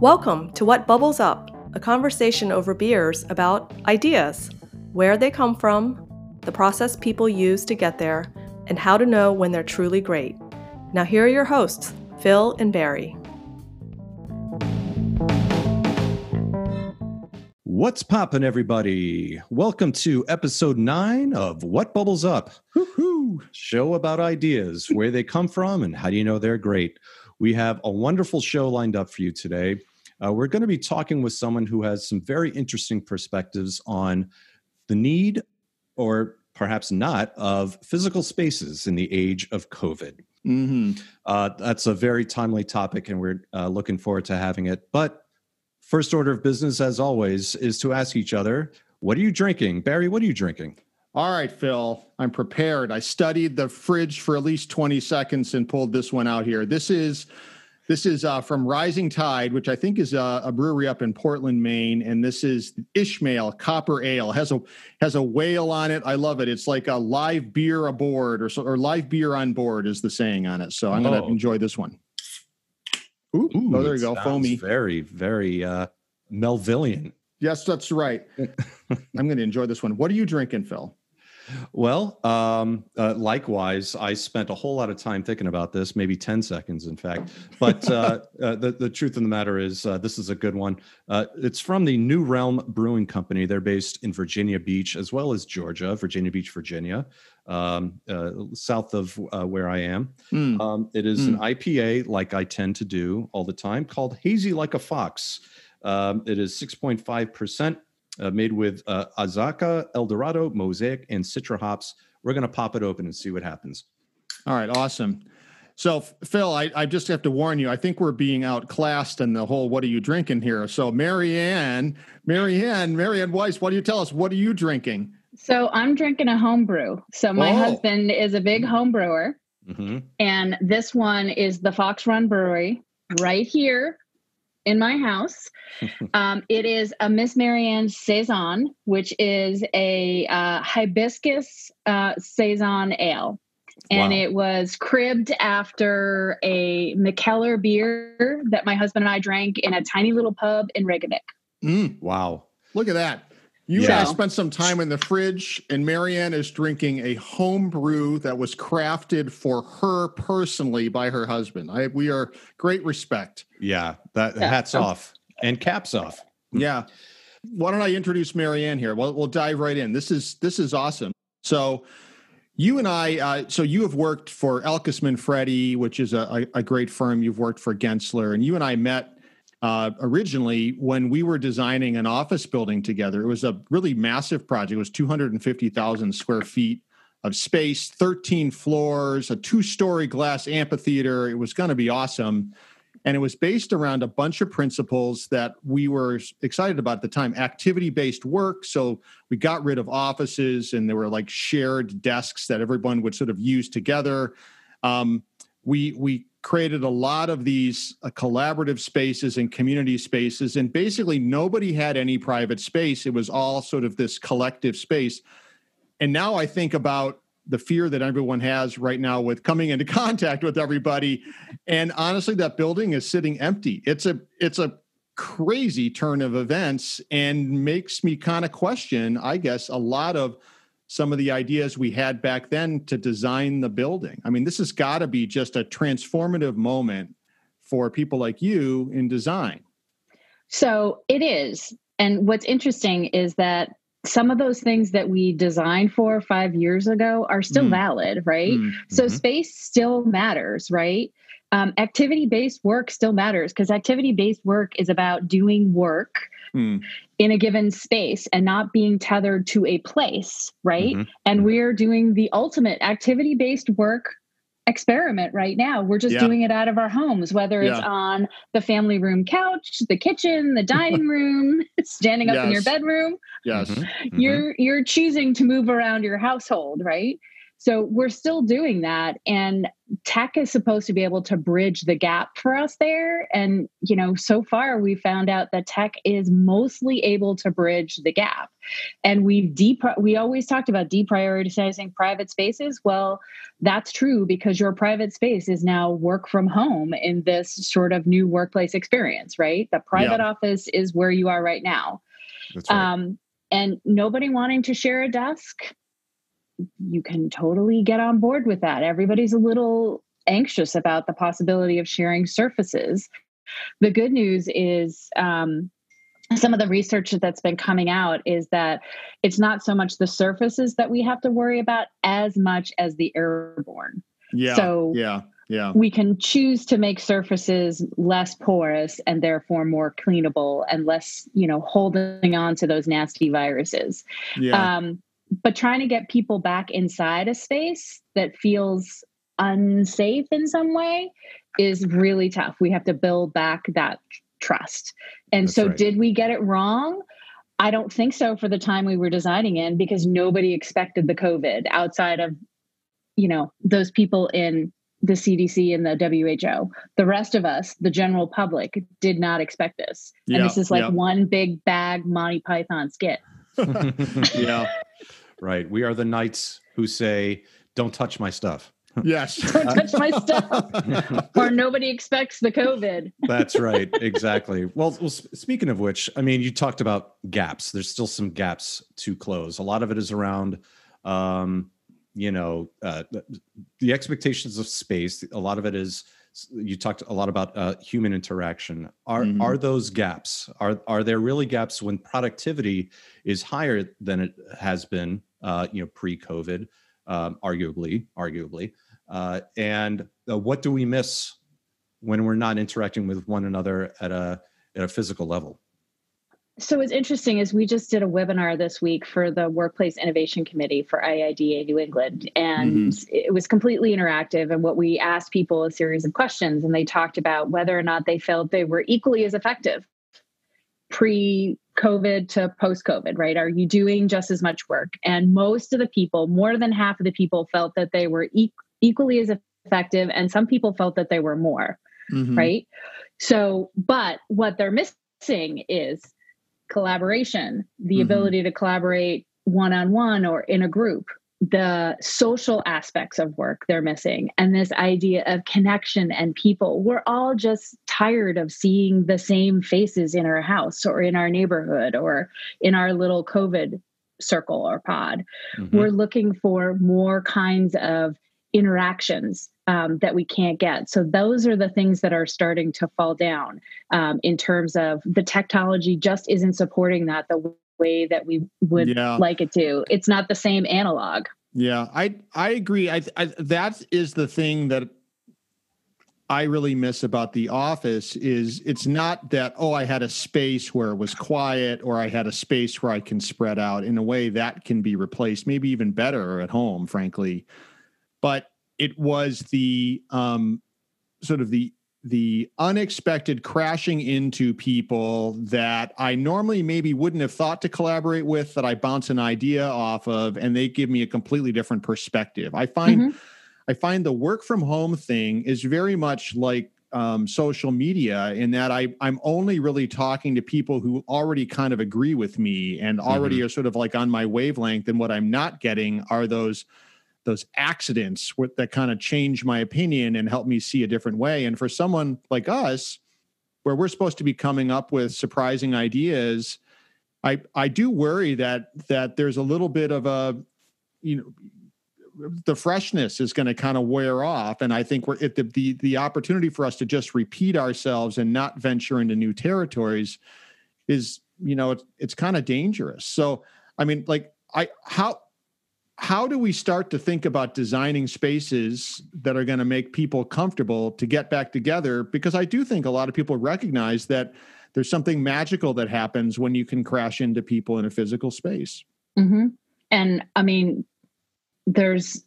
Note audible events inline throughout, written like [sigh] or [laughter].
Welcome to What Bubbles Up, a conversation over beers about ideas, where they come from, the process people use to get there, and how to know when they're truly great. Now, here are your hosts, Phil and Barry. What's poppin', everybody? Welcome to episode nine of What Bubbles Up, Woo-hoo. show about ideas, where they come from, and how do you know they're great. We have a wonderful show lined up for you today. Uh, we're going to be talking with someone who has some very interesting perspectives on the need, or perhaps not, of physical spaces in the age of COVID. Mm-hmm. Uh, that's a very timely topic, and we're uh, looking forward to having it. But first order of business, as always, is to ask each other, "What are you drinking, Barry? What are you drinking?" All right, Phil, I'm prepared. I studied the fridge for at least 20 seconds and pulled this one out here. This is this is uh, from Rising Tide, which I think is a, a, brewery up in Portland, Maine, and this is Ishmael Copper Ale. has a has a whale on it. I love it. It's like a live beer aboard, or so, or live beer on board is the saying on it. So I'm oh. going to enjoy this one. Ooh, Ooh oh, there you go, foamy. Very, very uh, Melvillian. Yes, that's right. [laughs] I'm going to enjoy this one. What are you drinking, Phil? Well, um, uh, likewise, I spent a whole lot of time thinking about this, maybe 10 seconds, in fact. But uh, [laughs] uh, the, the truth of the matter is, uh, this is a good one. Uh, it's from the New Realm Brewing Company. They're based in Virginia Beach as well as Georgia, Virginia Beach, Virginia, um, uh, south of where I am. Mm. Um, it is mm. an hmm. IPA, like I tend to do all the time, called Hazy Like a Fox. Um, it is 6.5% uh, made with uh, Azacca, Eldorado, Mosaic, and Citra hops. We're going to pop it open and see what happens. All right, awesome. So, Phil, I, I, just have to warn you. I think we're being outclassed in the whole "What are you drinking?" here. So, Marianne, Marianne, Marianne Weiss, what do you tell us? What are you drinking? So, I'm drinking a home brew. So, my oh. husband is a big home brewer, mm-hmm. and this one is the Fox Run Brewery right here in my house. um, it is a Miss Marianne Saison, which is a uh, hibiscus uh, Saison ale. And wow. it was cribbed after a Mikkeller beer that my husband and I drank in a tiny little pub in Reykjavik. Mm, wow. Look at that. You yeah. and I spent some time in the fridge, and Marianne is drinking a home brew that was crafted for her personally by her husband. I we are great respect. Yeah, that yeah. hats off and caps off. Yeah. Why don't I introduce Marianne here? Well, we'll dive right in. This is this is awesome. So you and I, uh, so you have worked for Elkus Manfredi, which is a, a, a great firm. You've worked for Gensler, and you and I met uh, originally when we were designing an office building together. It was a really massive project. It was 250,000 square feet of space, 13 floors, a two story glass amphitheater. It was going to be awesome. And it was based around a bunch of principles that we were excited about at the time activity based work. So we got rid of offices and there were like shared desks that everyone would sort of use together. Um, we, we created a lot of these uh, collaborative spaces and community spaces and basically nobody had any private space. It was all sort of this collective space. And now i think about the fear that everyone has right now with coming into [laughs] contact with everybody. And honestly that building is sitting empty. It's a it's a crazy turn of events and makes me kind of question i guess a lot of some of the ideas we had back then to design the building. I mean, this has got to be just a transformative moment for people like you in design. So it is. And what's interesting is that some of those things that we designed for five years ago are still mm. valid, right? Mm. So mm-hmm. space still matters, right? Um, activity based work still matters because activity based work is about doing work mm. in a given space and not being tethered to a place, right? Mm-hmm. And mm-hmm. we're doing the ultimate activity based work experiment right now. We're just yeah. doing it out of our homes, whether it's on the family room couch, the kitchen, the [laughs] dining room, [laughs] standing up yes. in your bedroom. Yes. [laughs] Mm-hmm. You're you're choosing to move around your household, right? So we're still doing that. And tech is supposed to be able to bridge the gap for us there. And, you know, so far we found out that tech is mostly able to bridge the gap. And we've deep, we always talked about deprioritizing private spaces. Well, that's true because your private space is now work from home in this sort of new workplace experience, right? The private yeah. office is where you are right now. Right. Um, and nobody wanting to share a desk you can totally get on board with that. Everybody's a little anxious about the possibility of sharing surfaces. The good news is um, some of the research that's been coming out is that it's not so much the surfaces that we have to worry about as much as the airborne. Yeah. So yeah. Yeah. We can choose to make surfaces less porous and therefore more cleanable and less, you know, holding on to those nasty viruses. Yeah. Um, but trying to get people back inside a space that feels unsafe in some way is really tough. We have to build back that trust. And That's so, right. did we get it wrong? I don't think so for the time we were designing in because nobody expected the COVID outside of, you know, those people in the CDC and the WHO. The rest of us, the general public, did not expect this. Yeah, and this is like yeah. one big bag Monty Python skit. [laughs] yeah. Right. We are the knights who say, don't touch my stuff. [laughs] Yes. [laughs] don't touch my stuff. [laughs] or nobody expects the COVID. That's right. Exactly. Well, well, speaking of which, I mean, you talked about gaps. There's still some gaps to close. A lot of it is around, um, you know, uh, the expectations of space. A lot of it is you talked a lot about uh, human interaction are mm-hmm. are those gaps are are there really gaps when productivity is higher than it has been uh, you know, pre-COVID, um, arguably, arguably. Uh, and uh, what do we miss when we're not interacting with one another at a at a physical level? So what's interesting is we just did a webinar this week for the Workplace Innovation Committee for IIDA New England, and mm-hmm. it was completely interactive. And what we asked people a series of questions, and they talked about whether or not they felt they were equally as effective pre COVID to post COVID, right? Are you doing just as much work? And most of the people, more than half of the people, felt that they were e- equally as effective, and some people felt that they were more, mm-hmm. right? So, but what they're missing is collaboration, the mm-hmm. ability to collaborate one on one or in a group, the social aspects of work they're missing and this idea of connection and people. We're all just tired of seeing the same faces in our house or in our neighborhood or in our little covid circle or pod. Mm-hmm. we're looking for more kinds of interactions um, that we can't get. So those are the things that are starting to fall down um, in terms of the technology just isn't supporting that. The way that we would yeah. like it to. It's not the same analog. Yeah, I I agree. I, I that is the thing that I really miss about the office is it's not that oh I had a space where it was quiet or I had a space where I can spread out in a way that can be replaced maybe even better at home frankly but it was the um sort of the the unexpected crashing into people that I normally maybe wouldn't have thought to collaborate with that I bounce an idea off of and they give me a completely different perspective. I find mm-hmm. I find the work from home thing is very much like um, social media in that I, I'm only really talking to people who already kind of agree with me and already mm-hmm. are sort of like on my wavelength. And what I'm not getting are those those accidents that kind of change my opinion and help me see a different way. And for someone like us, where we're supposed to be coming up with surprising ideas, I I do worry that that there's a little bit of a you know the freshness is going to kind of wear off and i think we're at the, the the opportunity for us to just repeat ourselves and not venture into new territories is you know it's, it's kind of dangerous so i mean like i how how do we start to think about designing spaces that are going to make people comfortable to get back together because i do think a lot of people recognize that there's something magical that happens when you can crash into people in a physical space mm-hmm. and i mean there's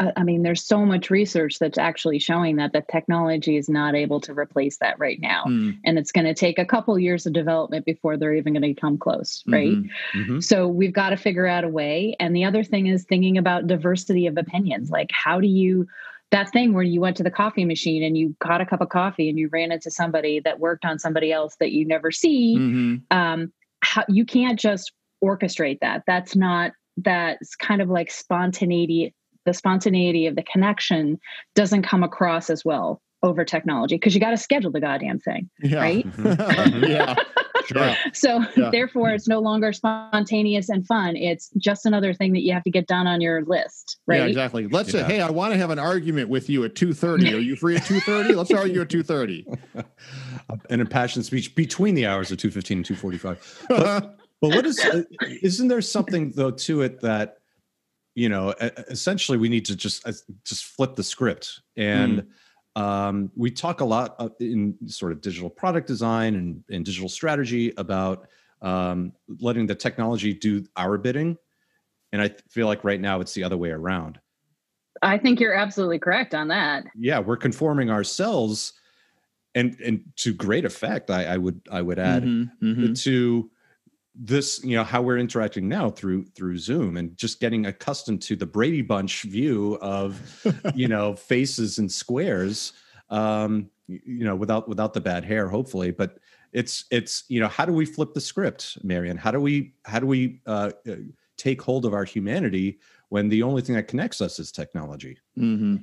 I mean, there's so much research that's actually showing that the technology is not able to replace that right now. Mm. And it's going to take a couple years of development before they're even going to come close, right? Mm-hmm. Mm-hmm. So we've got to figure out a way. And the other thing is thinking about diversity of opinions. Like, how do you, that thing where you went to the coffee machine and you got a cup of coffee and you ran into somebody that worked on somebody else that you never see, mm-hmm. um, how, you can't just orchestrate that. That's not, that's kind of like spontaneity the spontaneity of the connection doesn't come across as well over technology because you got to schedule the goddamn thing, yeah. right? Mm-hmm. [laughs] yeah. Sure. [laughs] So yeah. therefore it's no longer spontaneous and fun. It's just another thing that you have to get done on your list, right? Yeah, exactly. Let's yeah. say, hey, I want to have an argument with you at 2:30. Are you free at 2:30? Let's argue at 2:30. An impassioned speech between the hours of 2:15 and 2:45. But, [laughs] but what is uh, isn't there something though to it that you know essentially we need to just uh, just flip the script and mm. um, we talk a lot in sort of digital product design and, and digital strategy about um, letting the technology do our bidding and i feel like right now it's the other way around i think you're absolutely correct on that yeah we're conforming ourselves and and to great effect i, I would i would add mm-hmm, mm-hmm. to this you know how we're interacting now through through zoom and just getting accustomed to the brady bunch view of [laughs] you know faces and squares um you know without without the bad hair hopefully. But it's it's you know how do we flip the script marion how do we how do we uh, uh take hold of our humanity when the only thing that connects us is technology? Mm-hmm.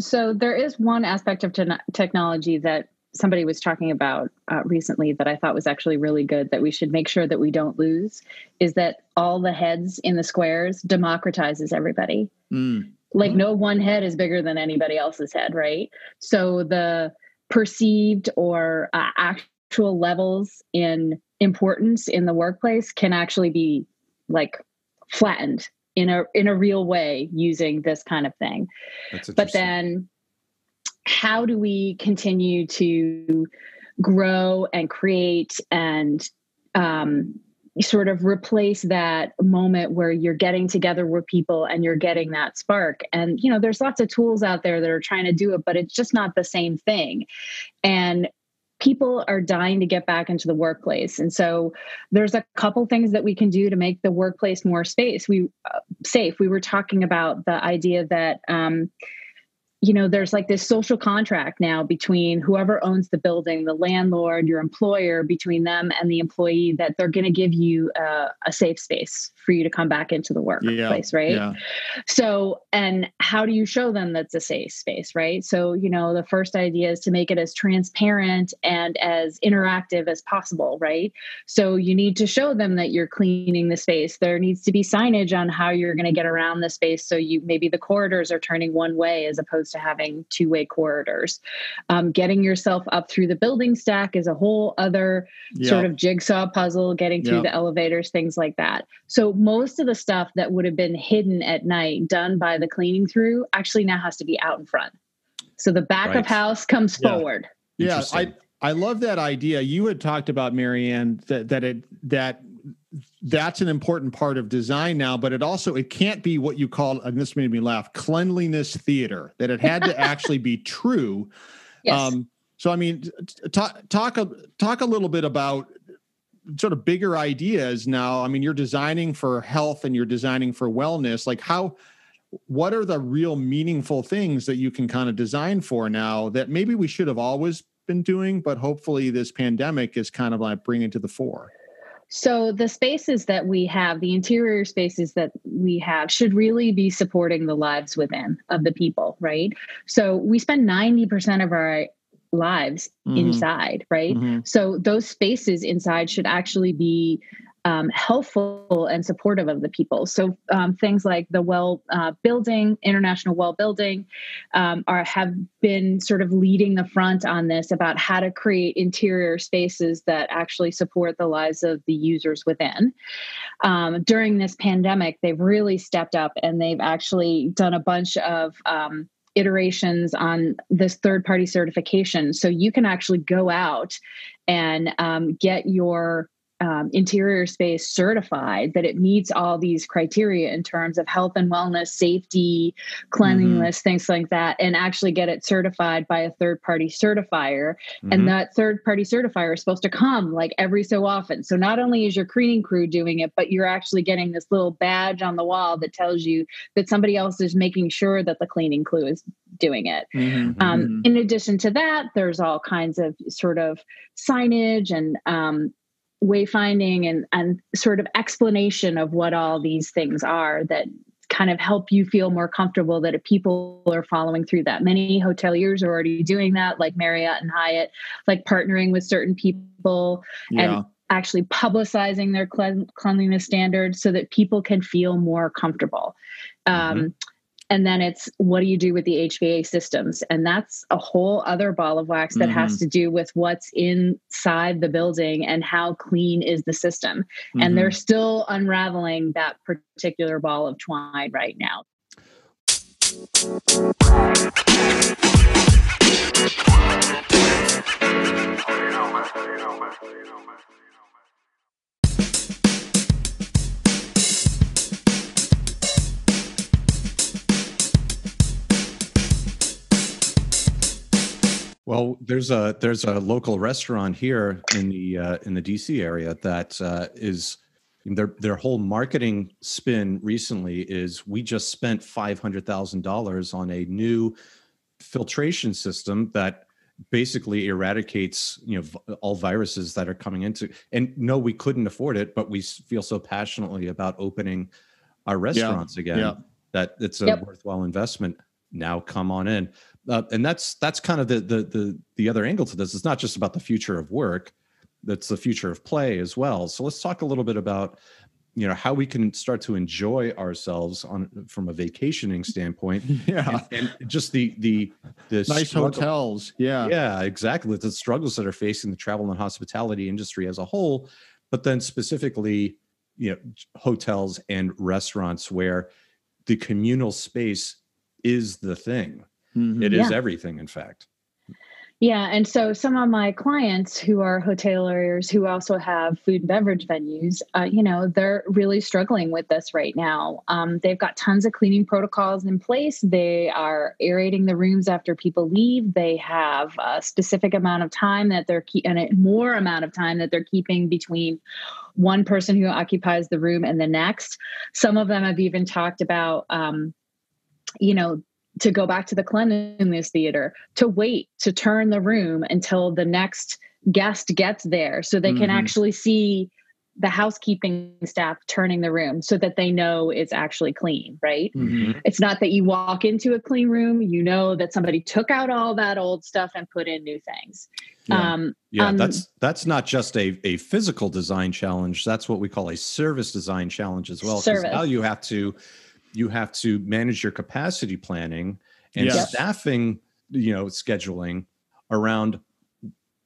so there is one aspect of te- technology that somebody was talking about uh, recently that I thought was actually really good that we should make sure that we don't lose is that all the heads in the squares democratizes everybody. Mm. Like no one head is bigger than anybody else's head, right? So the perceived or uh, actual levels in importance in the workplace can actually be like flattened in a in a real way using this kind of thing. But then how do we continue to grow and create and um, sort of replace that moment where you're getting together with people and you're getting that spark? And you know there's lots of tools out there that are trying to do it but it's just not the same thing. And people are dying to get back into the workplace. And so there's a couple things that we can do to make the workplace more space. We uh, safe. We were talking about the idea that um, you know there's like this social contract now between whoever owns the building the landlord your employer between them and the employee that they're going to give you a, a, safe space for you to come back into the workplace yeah, right? yeah. so and how do you show them that's a safe space right? So you know the first idea is to make it as transparent and as interactive as possible right? So you need to show them that you're cleaning the space. There needs to be signage on how you're going to get around the space so you maybe the corridors are turning one way as opposed to having two way corridors. Um, getting yourself up through the building stack is a whole other yep. sort of jigsaw puzzle, getting through yep. the elevators, things like that. So, most of the stuff that would have been hidden at night, done by the cleaning through, actually now has to be out in front. So, the back right. of house comes yeah. forward. Yeah, I, I love that idea. You had talked about Marianne that that it that that's an important part of design now but it also it can't be what you call and this made me laugh cleanliness theater that it had to [laughs] actually be true. Yes. um so i mean talk talk a, talk a little bit about sort of bigger ideas now. I mean you're designing for health and you're designing for wellness. Like how what are the real meaningful things that you can kind of design for now that maybe we should have always been doing but hopefully this pandemic is kind of like bringing to the fore so the spaces that we have, the interior spaces that we have should really be supporting the lives within of the people, right? So we spend 90% of our lives mm-hmm. inside, right? Mm-hmm. So those spaces inside should actually be um, helpful and supportive of the people. So um, things like the well uh, building, international well building, um, are have been sort of leading the front on this about how to create interior spaces that actually support the lives of the users within. Um, during this pandemic, they've really stepped up and they've actually done a bunch of um, iterations on this third party certification. So you can actually go out and um, get your um, interior space certified that it meets all these criteria in terms of health and wellness, safety, cleanliness, mm-hmm. things like that, and actually get it certified by a third party certifier. Mm-hmm. And that third party certifier is supposed to come like every so often. So not only is your cleaning crew doing it, but you're actually getting this little badge on the wall that tells you that somebody else is making sure that the cleaning crew is doing it. Mm-hmm. Um, mm-hmm. in addition to that, there's all kinds of sort of signage and um, wayfinding and and sort of explanation of what all these things are that kind of help you feel more comfortable that if people are following through that many hoteliers are already doing that like marriott and hyatt like partnering with certain people yeah. and actually publicizing their cleanliness standards so that people can feel more comfortable mm-hmm. um, and then it's what do you do with the HVAC systems? And that's a whole other ball of wax that mm-hmm. has to do with what's inside the building and how clean is the system. Mm-hmm. And they're still unraveling that particular ball of twine right now. Well, there's a there's a local restaurant here in the uh, in the DC area that uh, is their their whole marketing spin recently is we just spent five hundred thousand dollars on a new filtration system that basically eradicates you know all viruses that are coming into and no we couldn't afford it but we feel so passionately about opening our restaurants yeah. again yeah. that it's a yep. worthwhile investment now come on in uh, and that's that's kind of the, the the the other angle to this. It's not just about the future of work; that's the future of play as well. So let's talk a little bit about you know how we can start to enjoy ourselves on from a vacationing standpoint [laughs] yeah and, and just the the the nice struggle. hotels yeah yeah exactly the struggles that are facing the travel and hospitality industry as a whole but then specifically you know hotels and restaurants where the communal space is the thing Mm-hmm. It is yeah. everything, in fact. Yeah. And so some of my clients who are hoteliers who also have food and beverage venues, uh, you know, they're really struggling with this right now. Um, they've got tons of cleaning protocols in place. They are aerating the rooms after people leave. They have a specific amount of time that they're keeping, and a more amount of time that they're keeping between one person who occupies the room and the next. Some of them have even talked about, um, you know, to go back to the cleanliness theater, to wait to turn the room until the next guest gets there so they mm-hmm. can actually see the housekeeping staff turning the room so that they know it's actually clean, right? Mm-hmm. It's not that you walk into a clean room, you know that somebody took out all that old stuff and put in new things. Yeah, um, yeah um, that's that's not just a, a physical design challenge. That's what we call a service design challenge as well. Because now you have to you have to manage your capacity planning and yes. staffing, you know, scheduling around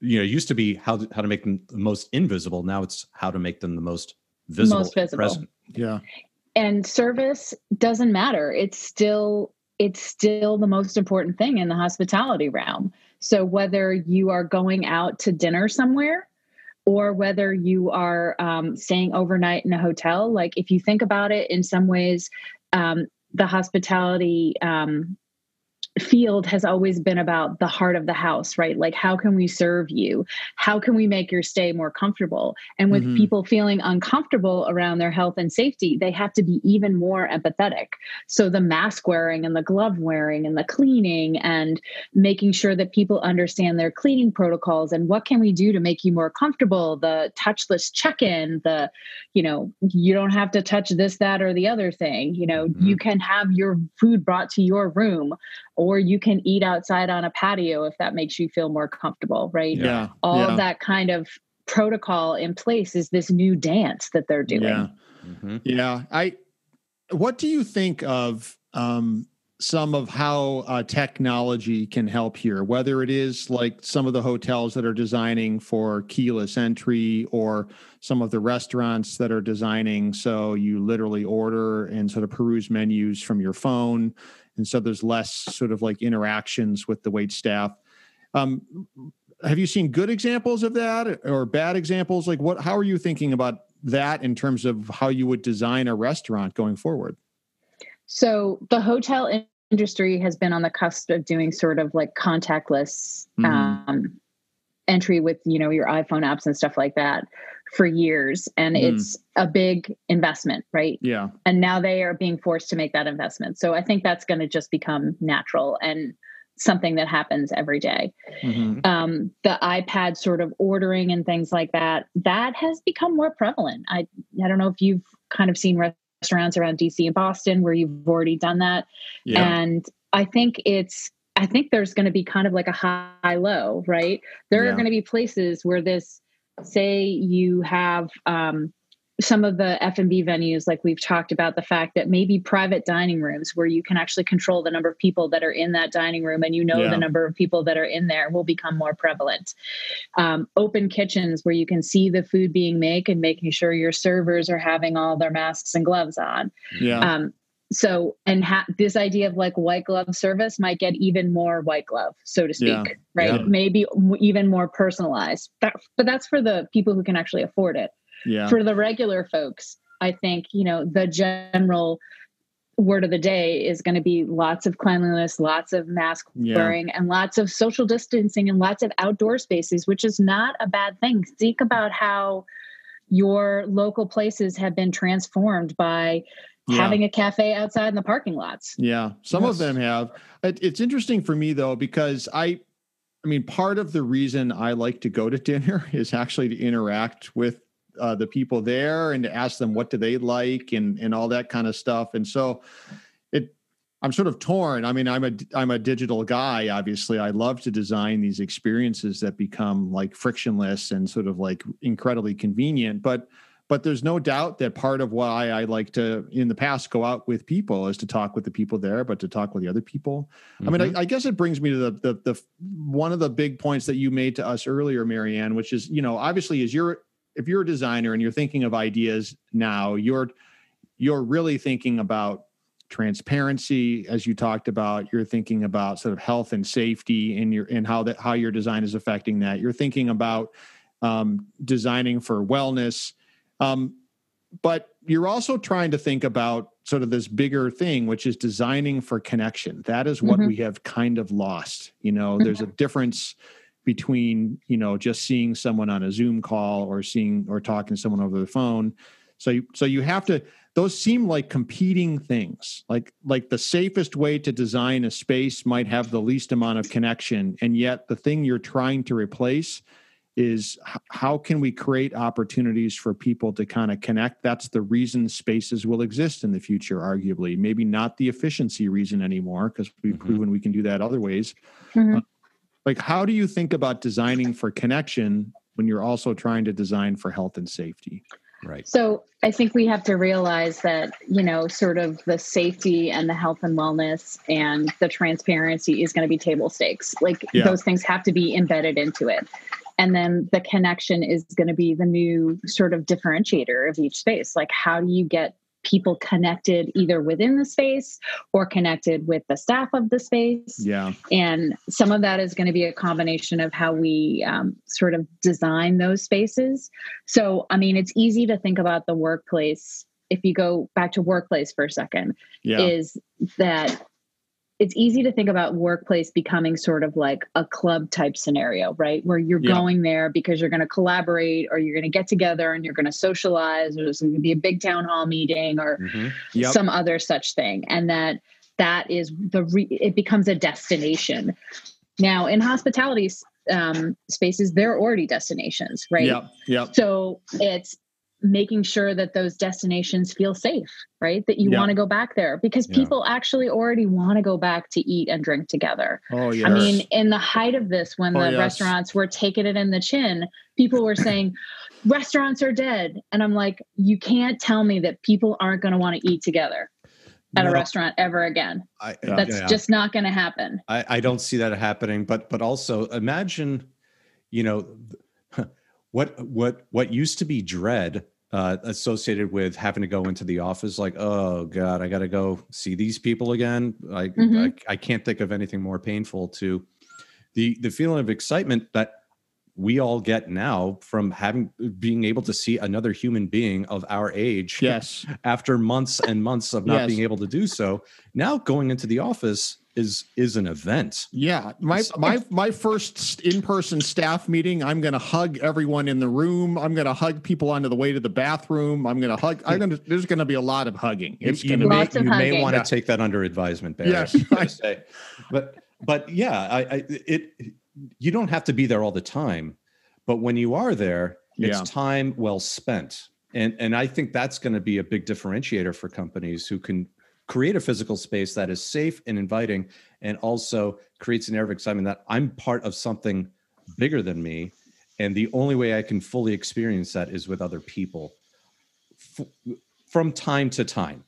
you know, used to be how to, how to make them the most invisible. Now it's how to make them the most visible, most visible. present. Yeah. And service doesn't matter. It's still it's still the most important thing in the hospitality realm. So whether you are going out to dinner somewhere or whether you are um, staying overnight in a hotel, like if you think about it in some ways, um, the hospitality um, field has always been about the heart of the house, right? Like, how can we serve you? How can we make your stay more comfortable? And with mm-hmm. people feeling uncomfortable around their health and safety, they have to be even more empathetic. So, the mask wearing and the glove wearing and the cleaning and making sure that people understand their cleaning protocols and what can we do to make you more comfortable, the touchless check in, the, you know, you don't have to touch this, that, or the other thing. You know, mm-hmm. you can have your food brought to your room or you can eat outside on a patio if that makes you feel more comfortable, right? Yeah. All yeah. of that kind of protocol in place is this new dance that they're doing. Yeah. Mm-hmm. Yeah. I, what do you think of um, some of how uh, technology can help here, whether it is like some of the hotels that are designing for keyless entry or some of the restaurants that are designing so you literally order and sort of peruse menus from your phone and so there's less sort of like interactions with the wait staff. Um, have you seen good examples of that or bad examples? Like what? How are you thinking about that in terms of how you would design a restaurant going forward? So the hotel industry has been on the cusp of doing sort of like contactless mm-hmm. um, entry with you know your iphone apps and stuff like that for years and mm. it's a big investment right yeah and now they are being forced to make that investment so i think that's going to just become natural and something that happens every day. Mm-hmm. Um, the ipad sort of ordering and things like that that has become more prevalent i i don't know if you've kind of seen restaurants around dc and boston where you've already done that yeah. and i think it's I think there's going to be kind of like a high low, right? There yeah. are going to be places where this, say, you have um, some of the F&B venues, like we've talked about the fact that maybe private dining rooms where you can actually control the number of people that are in that dining room and you know yeah. the number of people that are in there will become more prevalent. Um, open kitchens where you can see the food being made and making sure your servers are having all their masks and gloves on. Yeah. Um, so and ha- this idea of like white glove service might get even more white glove so to speak yeah, right? Yeah. maybe even more personalized. That, but that's for the people who can actually afford it. Yeah. For the regular folks i think you know the general word of the day is going to be lots of cleanliness lots of mask wearing and lots of social distancing and lots of outdoor spaces which is not a bad thing. Think about how your local places have been transformed by yeah. having a cafe outside in the parking lots. Yeah, some yes. of them have. it's interesting for me though because I, I mean, part of the reason I like to go to [laughs] dinner is actually to interact with uh, the people there and to ask them what do they like and and all that kind of stuff. And so, it I'm sort of torn. I mean, I'm a I'm a digital guy. Obviously, I love to design these experiences that become like frictionless and sort of like incredibly convenient, but but there's no doubt that part of why I like to, in the past, go out with people is to talk with the people there, but to talk with the other people. Mm-hmm. I mean, I, mm-hmm. I, guess it brings me to the, the the one of the big points that you made to us earlier, Marianne, which is you know obviously as you're if you're a designer and you're thinking of ideas now, you're you're really thinking about transparency as you talked about you're thinking about sort of health and safety in your and how that how your design is affecting that you're thinking about um, designing for wellness um, but you're also trying to think about sort of this bigger thing, which is designing for connection. That is what mm-hmm. we have kind of lost. You know, mm-hmm. there's a difference between you know just seeing someone on a Zoom call or seeing or talking to someone over the phone. So you, so you have to. Those seem like competing things. Like like the safest way to design a space might have the least amount of connection, and yet the thing you're trying to replace is how can we create opportunities for people to kind of connect? That's the reason spaces will exist in the future arguably. Maybe not the efficiency reason anymore because we've mm-hmm. proven we can do that other ways. Mm-hmm. uh, like how do you think about designing for connection when you're also trying to design for health and safety? Right. So i think we have to realize that you know sort of the safety and the health and wellness and the transparency is going to be table stakes. Like yeah. those things have to be embedded into it and then the connection is going to be the new sort of differentiator of each space. Like how do you get people connected either within the space or connected with the staff of the space? Yeah. And some of that is going to be a combination of how we um, sort of design those spaces. So i mean it's easy to think about the workplace. If you go back to workplace for a second yeah. is that it's easy to think about workplace becoming sort of like a club type scenario, right? Where you're yeah. going there because you're going to collaborate or you're going to get together and you're going to socialize or there's going to be a big town hall meeting or mm-hmm. yep. some other such thing. And that that is the re- it becomes a destination. Now in hospitality um, spaces, they're already destinations, right? Yeah. Yeah. So it's making sure that those destinations feel safe, right? That you yeah. want to go back there because yeah. people actually already want to go back to eat and drink together. Oh, yes. I mean, in the height of this, when oh, the yes. restaurants were taking it in the chin, people were saying, restaurants are dead. And I'm like, you can't tell me that people aren't going to want to eat together at no, a restaurant ever again. I, That's yeah, just not going to happen. I, I don't see that happening. But but also imagine, you know, what what what used to be dread uh, associated with having to go into the office like oh god i gotta go see these people again I, mm-hmm. I, I can't think of anything more painful to the the feeling of excitement that we all get now from having being able to see another human being of our age [laughs] yes after months and months of not Yes. being able to do so now going into the office is is an event Yeah, my my my first in-person staff meeting, I'm going to hug everyone in the room. I'm going to hug people on the way to the bathroom. I'm going to hug. I'm going to. There's going to be a lot of hugging. you, It's you to may, you may want to Yeah. take that under advisement Barry, Yes. [laughs] I say. but but yeah I, I it you don't have to be there all the time but when you are there it's Yeah. time well spent. And and i think that's going to be a big differentiator for companies who can create a physical space that is safe and inviting and also creates an air of excitement that i'm part of something bigger than me. And the only way i can fully experience that is with other people. F- from time to time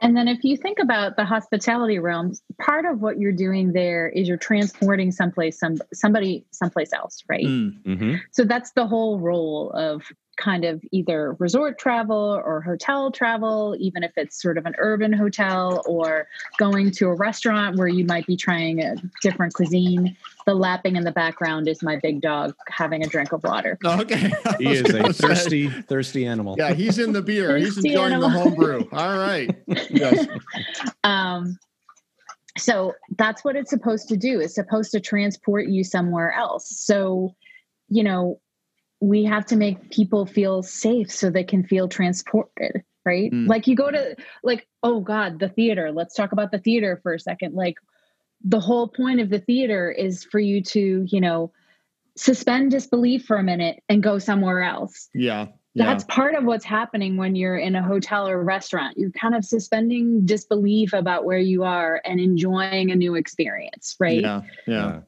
And then if you think about the hospitality realm, part of what you're doing there is you're transporting someplace some somebody someplace else, right? Mm, hmm So that's the whole role of kind of either resort travel or hotel travel, even if it's sort of an urban hotel or going to a restaurant where you might be trying a different cuisine. The lapping in the background is my big dog having a drink of water. [laughs] okay, he [laughs] is a gonna say- thirsty thirsty animal Yeah, he's in the beer. He's enjoying animal. the homebrew. All right. Yes. [laughs] um, so that's what it's supposed to do it's supposed to transport you somewhere else so you know we have to make people feel safe so they can feel transported right Mm. like you go to like oh god the theater let's talk about the theater for a second like the whole point of the theater is for you to you know suspend disbelief for a minute and go somewhere else Yeah. Yeah. that's part of what's happening when you're in a hotel or a restaurant. You're kind of suspending disbelief about where you are and enjoying a new experience, right? Yeah. Yeah.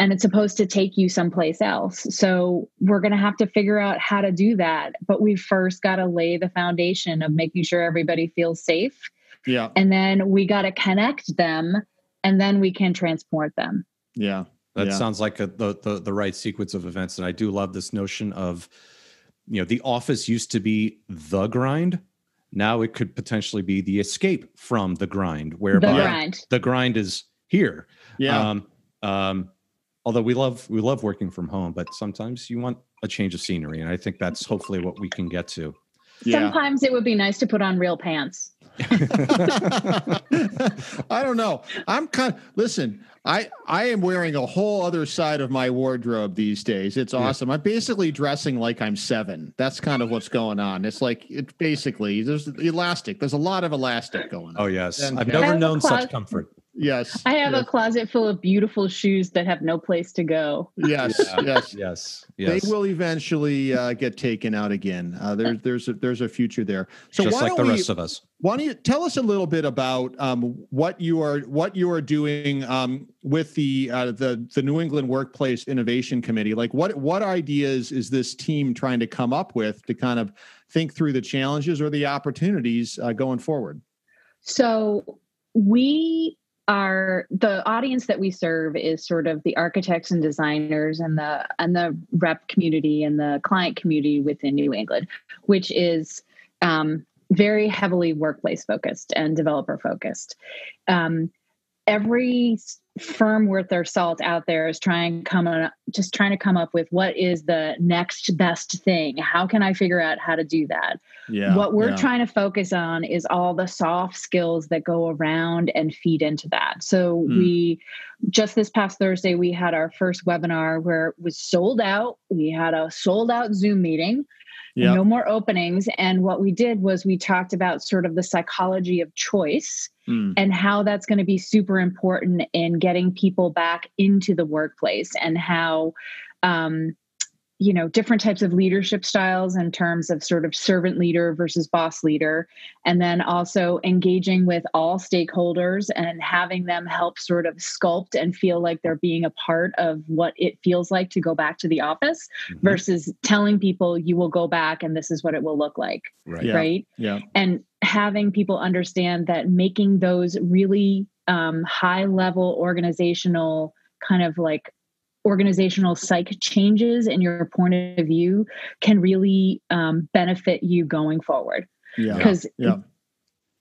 And it's supposed to take you someplace else. So we're going to have to figure out how to do that. But we first got to lay the foundation of making sure everybody feels safe. Yeah. And then we got to connect them and then we can transport them. Yeah. That Yeah. sounds like a, the, the the right sequence of events, and I do love this notion of, you know, the office used to be the grind. Now it could potentially be the escape from the grind, The whereby grind. the grind is here. Yeah. Um, um, although we love we love working from home, but sometimes you want a change of scenery, and I think that's hopefully what we can get to. yeah. Sometimes it would be nice to put on real pants. [laughs] I don't know. I'm kind of listen. I I am wearing a whole other side of my wardrobe these days. It's awesome. I'm basically dressing like I'm seven. That's kind of what's going on. It's like it's basically there's elastic. There's a lot of elastic going on. Oh yes, And- I've I never known closet- such comfort. Yes. I have yes, a closet full of beautiful shoes that have no place to go. yes. Yeah. Yes. Yes, yes. They will eventually uh, get taken out again. Uh, there's there's a, there's a future there. So just why like don't the we, rest of us. Why don't you tell us a little bit about um, what you are what you are doing um, with the uh, the the New England Workplace Innovation Committee? Like, what what ideas is this team trying to come up with to kind of think through the challenges or the opportunities uh, going forward? So we are the audience that we serve is sort of the architects and designers and the and the rep community and the client community within New England, which is um, very heavily workplace focused and developer focused. Um, every firm worth their salt out there is trying come on, just trying to come up with what is the next best thing. How can I figure out how to do that? Yeah. what we're yeah. trying to focus on is all the soft skills that go around and feed into that. So Hmm. we just this past Thursday we had our first webinar where it was sold out. We had a sold out Zoom meeting. Yeah. No more openings. And what we did was we talked about sort of the psychology of choice Mm. and how that's going to be super important in getting people back into the workplace and how um, you know different types of leadership styles in terms of sort of servant leader versus boss leader and then also engaging with all stakeholders and having them help sort of sculpt and feel like they're being a part of what it feels like to go back to the office Mhm. versus telling people you will go back and this is what it will look like Right. Yeah. right Yeah. and having people understand that making those really um, high level organizational kind of like organizational psych changes in your point of view can really um, benefit you going forward Yeah. because Yeah.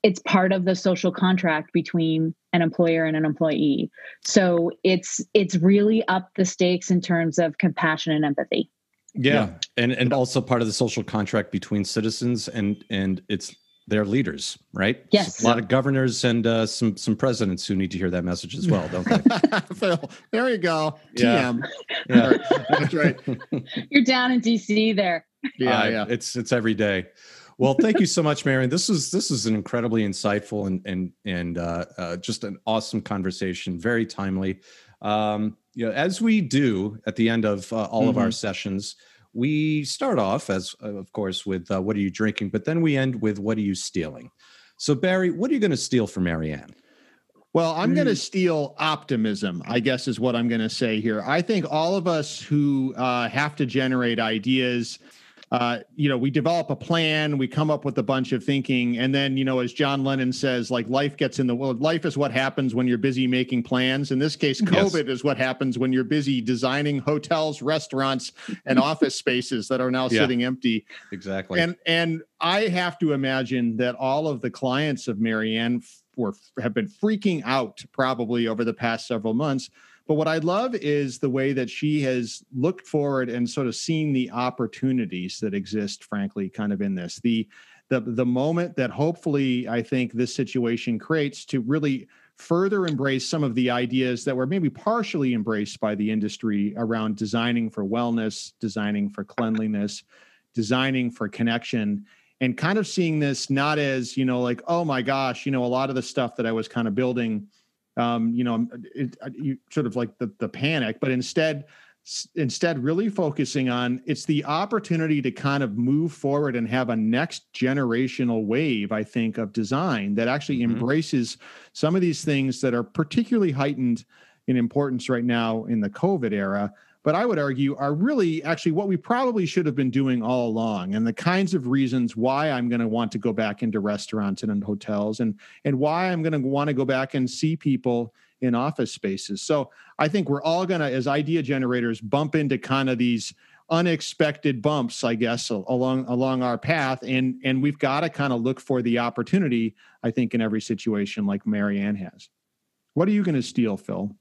it's part of the social contract between an employer and an employee. So it's it's really up the stakes in terms of compassion and empathy. Yeah. yeah. And and also part of the social contract between citizens and and it's their leaders, right? Yes. a lot of governors and uh, some some presidents who need to hear that message as well, don't they? [laughs] Phil, there you go. Yeah. TM. [laughs] Yeah. That's right. You're down in DC there. Yeah, uh, yeah. It's it's every day. Well, thank you so much, Marion. This is this is an incredibly insightful and and and uh, uh, just an awesome conversation. Very timely. Um, you know, as we do at the end of uh, all mm-hmm. of our mm-hmm. sessions, we start off as, uh, of course, with uh, what are you drinking, but then we end with what are you stealing. So, Barry, what are you going to steal from Marianne? Well, I'm mm. going to steal optimism, I guess is what I'm going to say here. I think all of us who uh, have to generate ideas uh, you know, we develop a plan, we come up with a bunch of thinking, and then, you know, as John Lennon says, like life gets in the well, life is what happens when you're busy making plans. In this case, COVID yes. is what happens when you're busy designing hotels, restaurants, and [laughs] office spaces that are now yeah, sitting empty. Exactly. And and I have to imagine that all of the clients of Marianne were have been freaking out probably over the past several months but what I love is the way that she has looked forward and sort of seen the opportunities that exist, frankly, kind of in this. The the the moment that hopefully I think this situation creates to really further embrace some of the ideas that were maybe partially embraced by the industry around designing for wellness, designing for cleanliness, designing for connection and kind of seeing this not as you know like oh my gosh you know a lot of the stuff that i was kind of building um, you know, it, you sort of like the, the panic, but instead, instead really focusing on it's the opportunity to kind of move forward and have a next generational wave i think of design that actually mm-hmm. embraces some of these things that are particularly heightened in importance right now in the covid era but I would argue are really actually what we probably should have been doing all along, and the kinds of reasons why I'm going to want to go back into restaurants and in hotels, and and why I'm going to want to go back and see people in office spaces. So I think we're all going to, as idea generators, bump into kind of these unexpected bumps, I guess, along along our path, and and we've got to kind of look for the opportunity. I think in every situation, like Marianne has. What are you going to steal, Phil?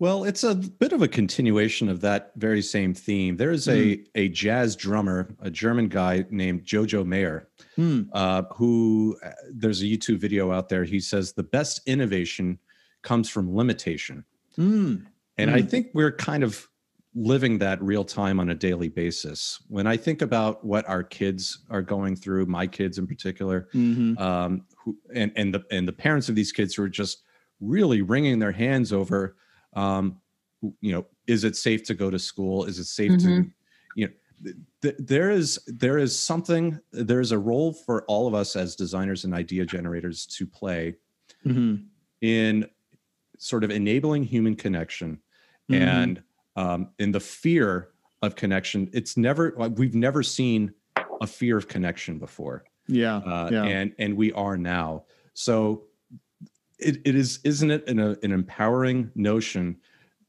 Well, it's a bit of a continuation of that very same theme. There's mm. a, hmm. a jazz drummer, a German guy named Jojo Mayer, mm. uh, who uh, there's a YouTube video out there. He says the best innovation comes from limitation. Mm. And I hmm. think we're kind of living that real time on a daily basis. When I think about what our kids are going through, my kids in particular, mm-hmm. um, who, and, and, the, and the parents of these kids who are just really wringing their hands over um, you know is it safe to go to school is it safe mm-hmm. to you know th- there is there is something there is a role for all of us as designers and idea generators to play mm-hmm. in sort of enabling human connection mm-hmm. and um, in the fear of connection it's never we've never seen a fear of connection before yeah, uh, yeah. and and we are now so it, it is isn't it an, an empowering notion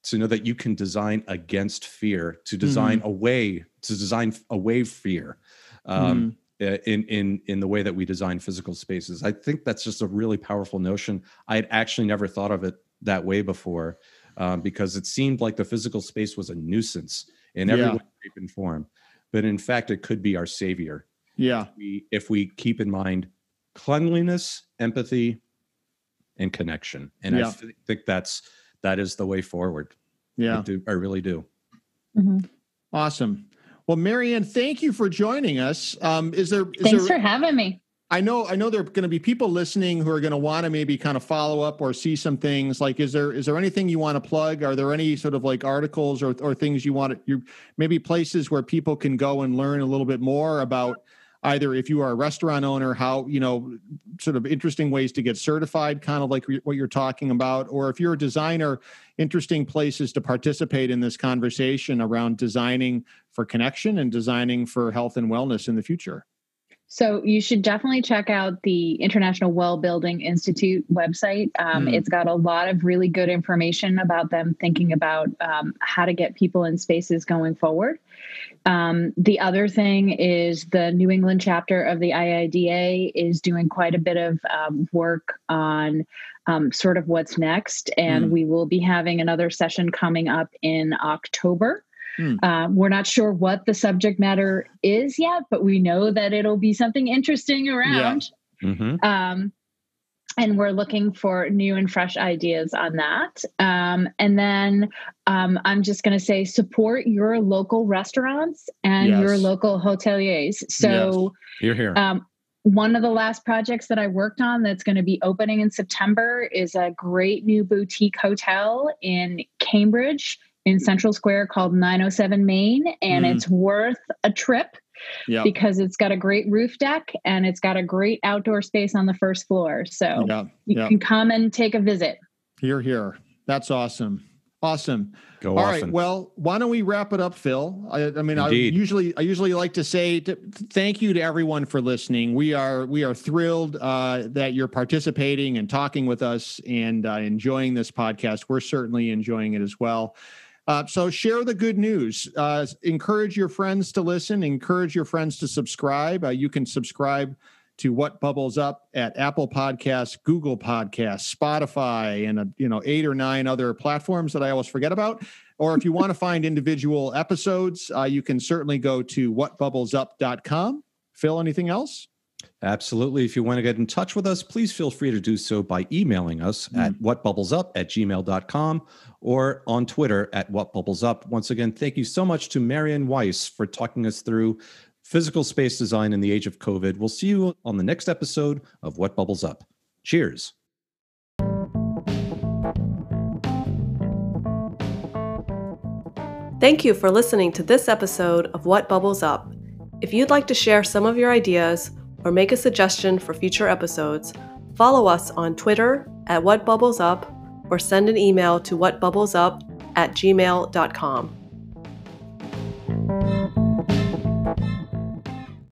to know that you can design against fear to design mm-hmm. away to design away fear um, mm-hmm. in in in the way that we design physical spaces i think that's just a really powerful notion i had actually never thought of it that way before um, because it seemed like the physical space was a nuisance in every yeah. way shape and form but in fact it could be our savior yeah if we, if we keep in mind cleanliness empathy and connection. And yeah. I th- think that's that is the way forward. Yeah, I, do, I really do. Mm-hmm. Awesome. Well, Marianne, thank you for joining us. Um, is there? Is Thanks there, for having me. I know, I know there are going to be people listening who are going to want to maybe kind of follow up or see some things. Like, is there is there anything you want to plug? Are there any sort of like articles or or things you want to you maybe places where people can go and learn a little bit more about either if you are a restaurant owner, how, you know, sort of interesting ways to get certified, kind of like what you're talking about, or if you're a designer, interesting places to participate in this conversation around designing for connection and designing for health and wellness in the future. So you should definitely check out the International Well Building Institute website. Um, mm. It's got a lot of really good information about them thinking about um, how to get people in spaces going forward. Um, the other thing is the New England chapter of the IIDA is doing quite a bit of um, work on um, sort of what's next. And mm. we will be having another session coming up in October. Mm. Um, we're not sure what the subject matter is yet, but we know that it'll be something interesting around. Yeah. Mm-hmm. Um, and we're looking for new and fresh ideas on that. Um, and then um, I'm just going to say support your local restaurants and yes. your local hoteliers. So yes. you're here. Um, one of the last projects that I worked on that's going to be opening in September is a great new boutique hotel in Cambridge in Central Square called 907 Main, and mm. it's worth a trip yep. because it's got a great roof deck and it's got a great outdoor space on the first floor. So yep. you yep. can come and take a visit. Here, here. That's awesome. Awesome. Go All right. Well, why don't we wrap it up, Phil? I, I mean, Indeed. I usually I usually like to say to, thank you to everyone for listening. We are we are thrilled uh, that you're participating and talking with us and uh, enjoying this podcast. We're certainly enjoying it as well. Uh, so share the good news. Uh, encourage your friends to listen. Encourage your friends to subscribe. Uh, you can subscribe to What Bubbles Up at Apple Podcasts, Google Podcasts, Spotify, and a, you know eight or nine other platforms that I always forget about. Or if you want to [laughs] find individual episodes, uh, you can certainly go to whatbubblesup.com. Phil, anything else? Absolutely. If you want to get in touch with us, please feel free to do so by emailing us mm. at whatbubblesup at gmail.com or on Twitter at whatbubblesup. Once again, thank you so much to Marion Weiss for talking us through physical space design in the age of COVID. We'll see you on the next episode of What Bubbles Up. Cheers. Thank you for listening to this episode of What Bubbles Up. If you'd like to share some of your ideas, or make a suggestion for future episodes, follow us on Twitter at What Bubbles Up or send an email to whatbubblesup at gmail.com.